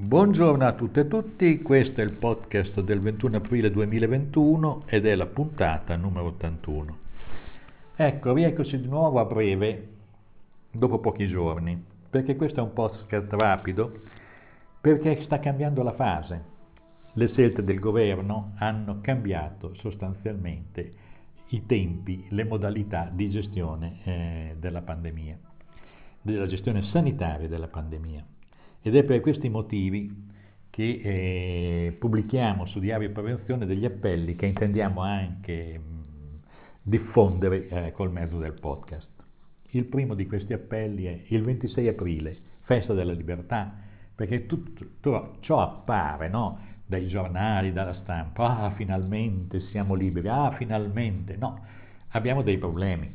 Buongiorno a tutte e tutti, questo è il podcast del 21 aprile 2021 ed è la puntata numero 81. Ecco, rieccoci di nuovo a breve, dopo pochi giorni, perché questo è un podcast rapido, perché sta cambiando la fase. Le scelte del governo hanno cambiato sostanzialmente i tempi, le modalità di gestione eh, della pandemia, della gestione sanitaria della pandemia. Ed è per questi motivi che eh, pubblichiamo su Diario Prevenzione degli appelli che intendiamo anche mh, diffondere eh, col mezzo del podcast. Il primo di questi appelli è il 26 aprile, festa della libertà, perché tutto, tutto ciò appare no? dai giornali, dalla stampa, ah finalmente siamo liberi, ah finalmente, no, abbiamo dei problemi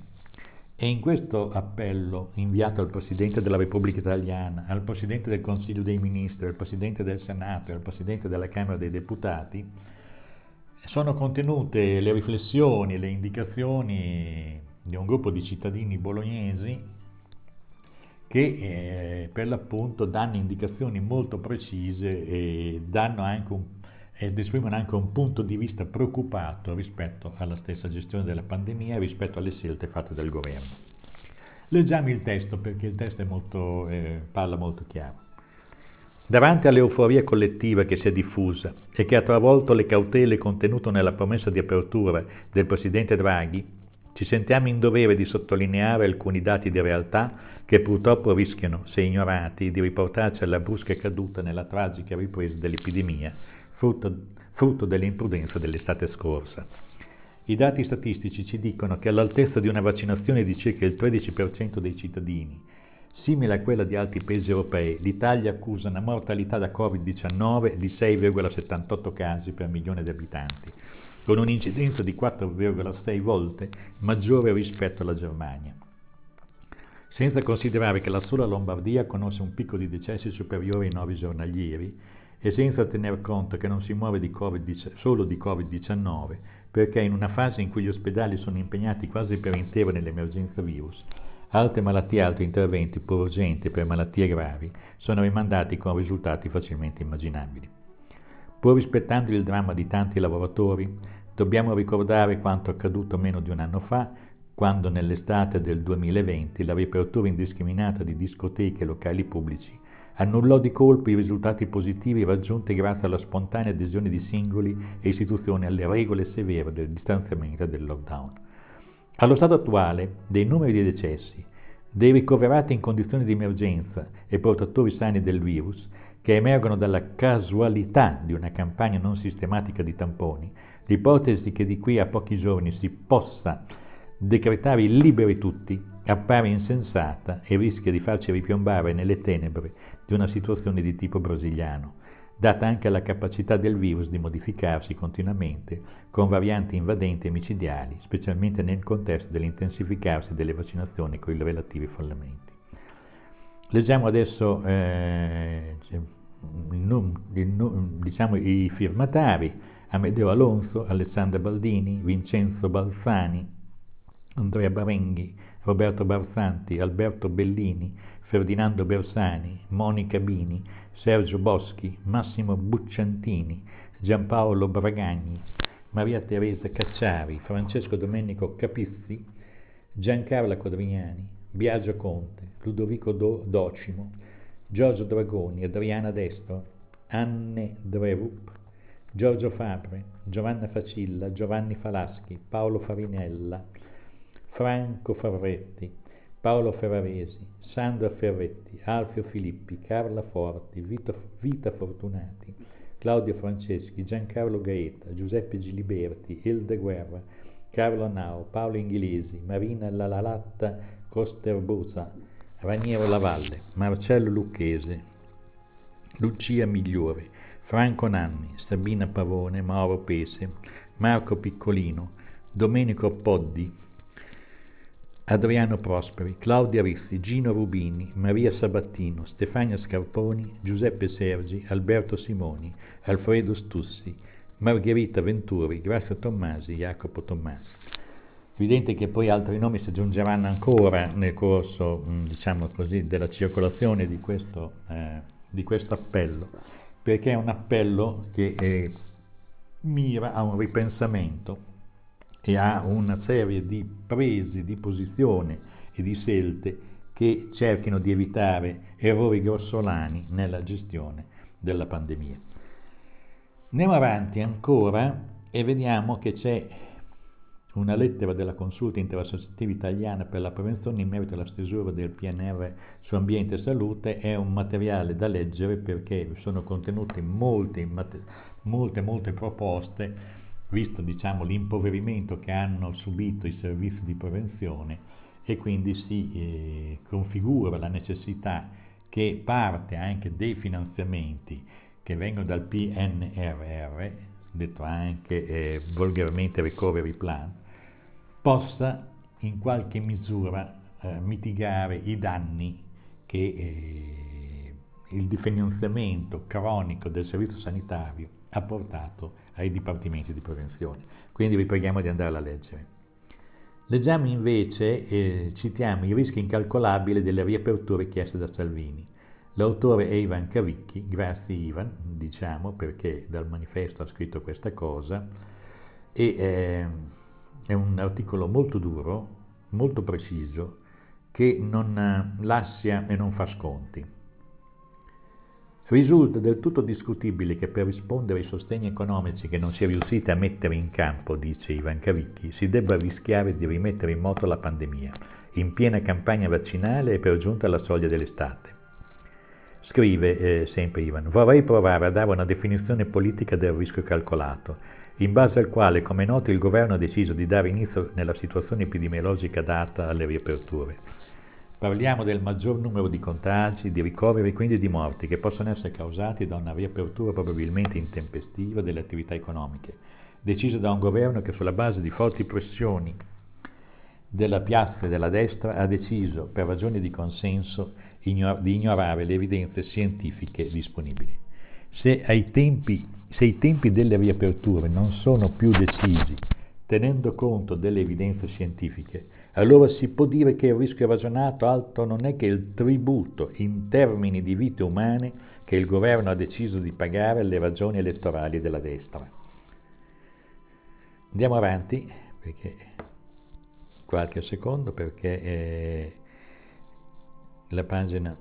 e in questo appello inviato al Presidente della Repubblica Italiana, al Presidente del Consiglio dei Ministri, al Presidente del Senato e al Presidente della Camera dei Deputati, sono contenute le riflessioni, le indicazioni di un gruppo di cittadini bolognesi che eh, per l'appunto danno indicazioni molto precise e danno anche un ed esprimono anche un punto di vista preoccupato rispetto alla stessa gestione della pandemia e rispetto alle scelte fatte dal governo. Leggiamo il testo perché il testo molto, eh, parla molto chiaro. Davanti all'euforia collettiva che si è diffusa e che ha travolto le cautele contenute nella promessa di apertura del Presidente Draghi, ci sentiamo in dovere di sottolineare alcuni dati di realtà che purtroppo rischiano, se ignorati, di riportarci alla brusca caduta nella tragica ripresa dell'epidemia frutto, frutto dell'imprudenza dell'estate scorsa. I dati statistici ci dicono che all'altezza di una vaccinazione di circa il 13% dei cittadini, simile a quella di altri paesi europei, l'Italia accusa una mortalità da Covid-19 di 6,78 casi per milione di abitanti, con un'incidenza di 4,6 volte maggiore rispetto alla Germania. Senza considerare che la sola Lombardia conosce un picco di decessi superiore ai 9 giornalieri e senza tener conto che non si muove di COVID, solo di Covid-19, perché in una fase in cui gli ospedali sono impegnati quasi per intero nell'emergenza virus, altre malattie e altri interventi, pur urgenti per malattie gravi, sono rimandati con risultati facilmente immaginabili. Pur rispettando il dramma di tanti lavoratori, dobbiamo ricordare quanto accaduto meno di un anno fa, quando nell'estate del 2020 la riapertura indiscriminata di discoteche e locali pubblici annullò di colpo i risultati positivi raggiunti grazie alla spontanea adesione di singoli e istituzioni alle regole severe del distanziamento e del lockdown. Allo stato attuale, dei numeri di decessi, dei ricoverati in condizioni di emergenza e portatori sani del virus, che emergono dalla casualità di una campagna non sistematica di tamponi, l'ipotesi che di qui a pochi giorni si possa decretare liberi tutti appare insensata e rischia di farci ripiombare nelle tenebre di una situazione di tipo brasiliano, data anche la capacità del virus di modificarsi continuamente con varianti invadenti e micidiali, specialmente nel contesto dell'intensificarsi delle vaccinazioni con i relativi fallimenti. Leggiamo adesso eh, diciamo, i firmatari, Amedeo Alonso, Alessandra Baldini, Vincenzo Balzani, Andrea Barenghi, Roberto Barzanti, Alberto Bellini, Ferdinando Bersani, Monica Bini, Sergio Boschi, Massimo Bucciantini, Giampaolo Bragagni, Maria Teresa Cacciari, Francesco Domenico Capizzi, Giancarla Quadriani, Biagio Conte, Ludovico Do- Docimo, Giorgio Dragoni, Adriana Destro, Anne Drerup, Giorgio Fabre, Giovanna Facilla, Giovanni Falaschi, Paolo Farinella, Franco Favretti, Paolo Ferraresi, Sandra Ferretti, Alfio Filippi, Carla Forti, Vita, Vita Fortunati, Claudio Franceschi, Giancarlo Gaeta, Giuseppe Giliberti, Ilde Guerra, Carlo Nao, Paolo Inghilesi, Marina Lalalatta Costerbosa, Raniero Lavalle, Marcello Lucchese, Lucia Migliore, Franco Nanni, Sabina Pavone, Mauro Pese, Marco Piccolino, Domenico Poddi, Adriano Prosperi, Claudia Rizzi, Gino Rubini, Maria Sabattino, Stefania Scarponi, Giuseppe Sergi, Alberto Simoni, Alfredo Stussi, Margherita Venturi, Grazia Tommasi, Jacopo Tommasi. Evidente che poi altri nomi si aggiungeranno ancora nel corso, mm, diciamo così, della circolazione di questo, eh, di questo appello, perché è un appello che eh, mira a un ripensamento e a una serie di prese di posizione e di scelte che cerchino di evitare errori grossolani nella gestione della pandemia. Andiamo avanti ancora e vediamo che c'è una lettera della Consulta Interassociativa Italiana per la Prevenzione in merito alla stesura del PNR su ambiente e salute, è un materiale da leggere perché sono contenute molte, molte, molte proposte, visto diciamo, l'impoverimento che hanno subito i servizi di prevenzione e quindi si eh, configura la necessità che parte anche dei finanziamenti che vengono dal PNRR, detto anche eh, volgarmente Recovery Plan, possa in qualche misura eh, mitigare i danni che eh, il definanziamento cronico del servizio sanitario ha portato ai dipartimenti di prevenzione. Quindi vi preghiamo di andare a leggere. Leggiamo invece, eh, citiamo i rischi incalcolabili delle riaperture chieste da Salvini. L'autore è Ivan Cavicchi, grazie Ivan, diciamo, perché dal manifesto ha scritto questa cosa, e eh, è un articolo molto duro, molto preciso, che non eh, lascia e non fa sconti. Risulta del tutto discutibile che per rispondere ai sostegni economici che non si è riusciti a mettere in campo, dice Ivan Cavicchi, si debba rischiare di rimettere in moto la pandemia, in piena campagna vaccinale e per giunta alla soglia dell'estate. Scrive eh, sempre Ivan, vorrei provare a dare una definizione politica del rischio calcolato in base al quale, come noto, il governo ha deciso di dare inizio nella situazione epidemiologica data alle riaperture. Parliamo del maggior numero di contagi, di ricoveri e quindi di morti che possono essere causati da una riapertura probabilmente intempestiva delle attività economiche, decisa da un governo che sulla base di forti pressioni della piazza e della destra ha deciso, per ragioni di consenso, ignor- di ignorare le evidenze scientifiche disponibili. Se tempi se i tempi delle riaperture non sono più decisi, tenendo conto delle evidenze scientifiche, allora si può dire che il rischio ragionato alto non è che il tributo in termini di vite umane che il governo ha deciso di pagare alle ragioni elettorali della destra. Andiamo avanti, perché qualche secondo, perché eh, la pagina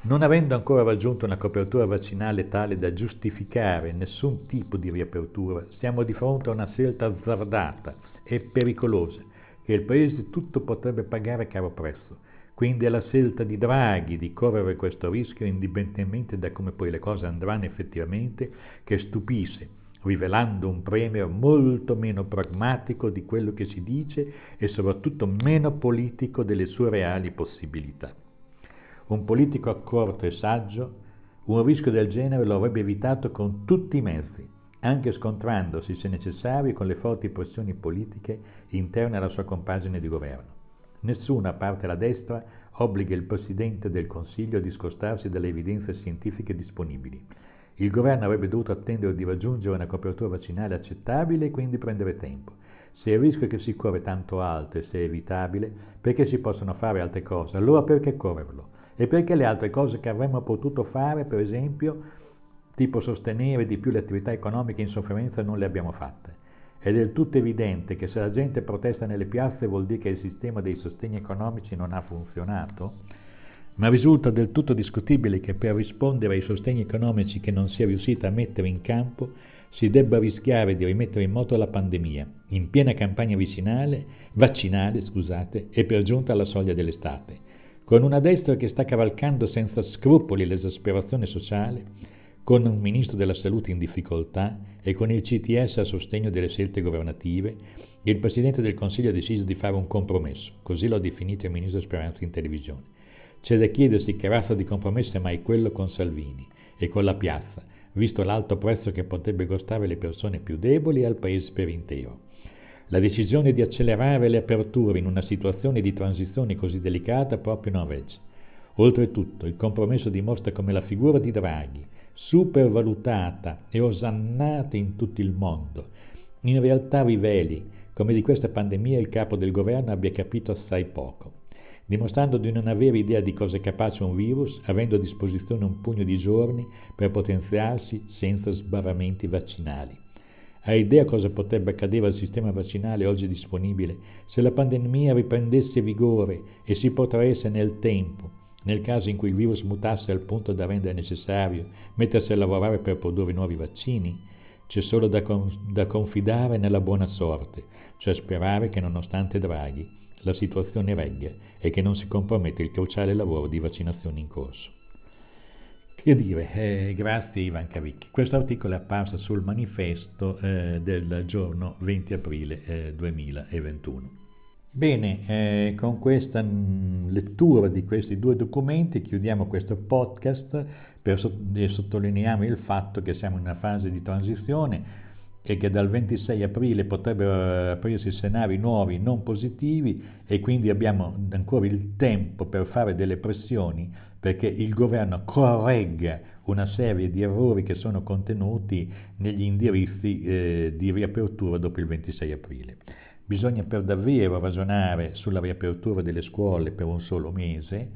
Non avendo ancora raggiunto una copertura vaccinale tale da giustificare nessun tipo di riapertura, siamo di fronte a una scelta azzardata e pericolosa che il Paese tutto potrebbe pagare a caro prezzo. Quindi è la scelta di Draghi di correre questo rischio indipendentemente da come poi le cose andranno effettivamente che stupisce, rivelando un premier molto meno pragmatico di quello che si dice e soprattutto meno politico delle sue reali possibilità. Un politico accorto e saggio un rischio del genere lo avrebbe evitato con tutti i mezzi, anche scontrandosi, se necessario, con le forti pressioni politiche interne alla sua compagine di governo. Nessuno, a parte la destra, obbliga il Presidente del Consiglio a discostarsi dalle evidenze scientifiche disponibili. Il governo avrebbe dovuto attendere di raggiungere una copertura vaccinale accettabile e quindi prendere tempo. Se il rischio che si corre tanto alto e se è evitabile, perché si possono fare altre cose? Allora perché correrlo? E perché le altre cose che avremmo potuto fare, per esempio, tipo sostenere di più le attività economiche in sofferenza, non le abbiamo fatte? È del tutto evidente che se la gente protesta nelle piazze vuol dire che il sistema dei sostegni economici non ha funzionato, ma risulta del tutto discutibile che per rispondere ai sostegni economici che non si è riuscita a mettere in campo si debba rischiare di rimettere in moto la pandemia, in piena campagna vaccinale, scusate, e per giunta alla soglia dell'estate, con una destra che sta cavalcando senza scrupoli l'esasperazione sociale, con un ministro della salute in difficoltà e con il CTS a sostegno delle scelte governative, il Presidente del Consiglio ha deciso di fare un compromesso, così l'ha definito il ministro Speranza in televisione. C'è da chiedersi che razza di compromesso è mai quello con Salvini e con la piazza, visto l'alto prezzo che potrebbe costare le persone più deboli e al Paese per intero. La decisione di accelerare le aperture in una situazione di transizione così delicata proprio non regge. Oltretutto, il compromesso dimostra come la figura di Draghi, supervalutata e osannata in tutto il mondo, in realtà riveli come di questa pandemia il capo del governo abbia capito assai poco. dimostrando di non avere idea di cosa è capace un virus, avendo a disposizione un pugno di giorni per potenziarsi senza sbarramenti vaccinali. Ha idea cosa potrebbe accadere al sistema vaccinale oggi disponibile se la pandemia riprendesse vigore e si protraesse nel tempo, nel caso in cui il virus mutasse al punto da rendere necessario mettersi a lavorare per produrre nuovi vaccini? C'è solo da, con- da confidare nella buona sorte, cioè sperare che nonostante Draghi la situazione regga e che non si compromette il cruciale lavoro di vaccinazione in corso. Che dire, eh, grazie Ivan Cavicchi. Questo articolo è apparso sul manifesto eh, del giorno 20 aprile eh, 2021. Bene, eh, con questa mh, lettura di questi due documenti chiudiamo questo podcast per, e sottolineiamo il fatto che siamo in una fase di transizione e che dal 26 aprile potrebbero aprirsi scenari nuovi non positivi e quindi abbiamo ancora il tempo per fare delle pressioni perché il governo corregga una serie di errori che sono contenuti negli indirizzi eh, di riapertura dopo il 26 aprile. Bisogna per davvero ragionare sulla riapertura delle scuole per un solo mese,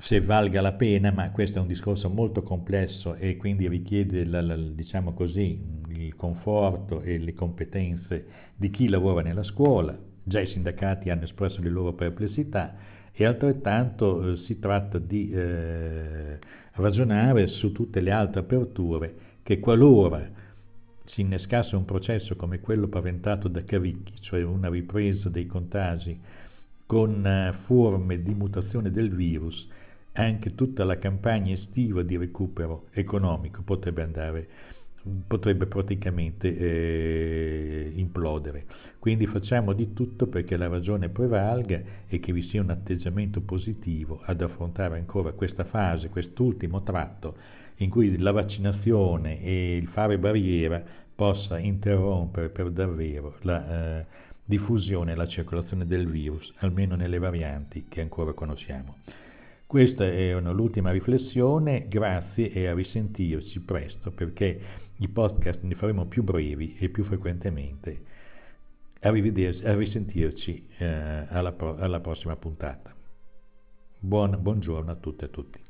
se valga la pena, ma questo è un discorso molto complesso e quindi richiede, la, la, diciamo così, il conforto e le competenze di chi lavora nella scuola. Già i sindacati hanno espresso le loro perplessità e altrettanto eh, si tratta di eh, ragionare su tutte le altre aperture che qualora si innescasse un processo come quello paventato da Cavicchi, cioè una ripresa dei contagi con eh, forme di mutazione del virus, anche tutta la campagna estiva di recupero economico potrebbe andare potrebbe praticamente eh, implodere. Quindi facciamo di tutto perché la ragione prevalga e che vi sia un atteggiamento positivo ad affrontare ancora questa fase, quest'ultimo tratto in cui la vaccinazione e il fare barriera possa interrompere per davvero la eh, diffusione e la circolazione del virus, almeno nelle varianti che ancora conosciamo. Questa è l'ultima riflessione, grazie e a risentirci presto perché i podcast ne faremo più brevi e più frequentemente. A, a risentirci eh, alla, alla, prossima puntata. Buon, buongiorno a tutte e a tutti.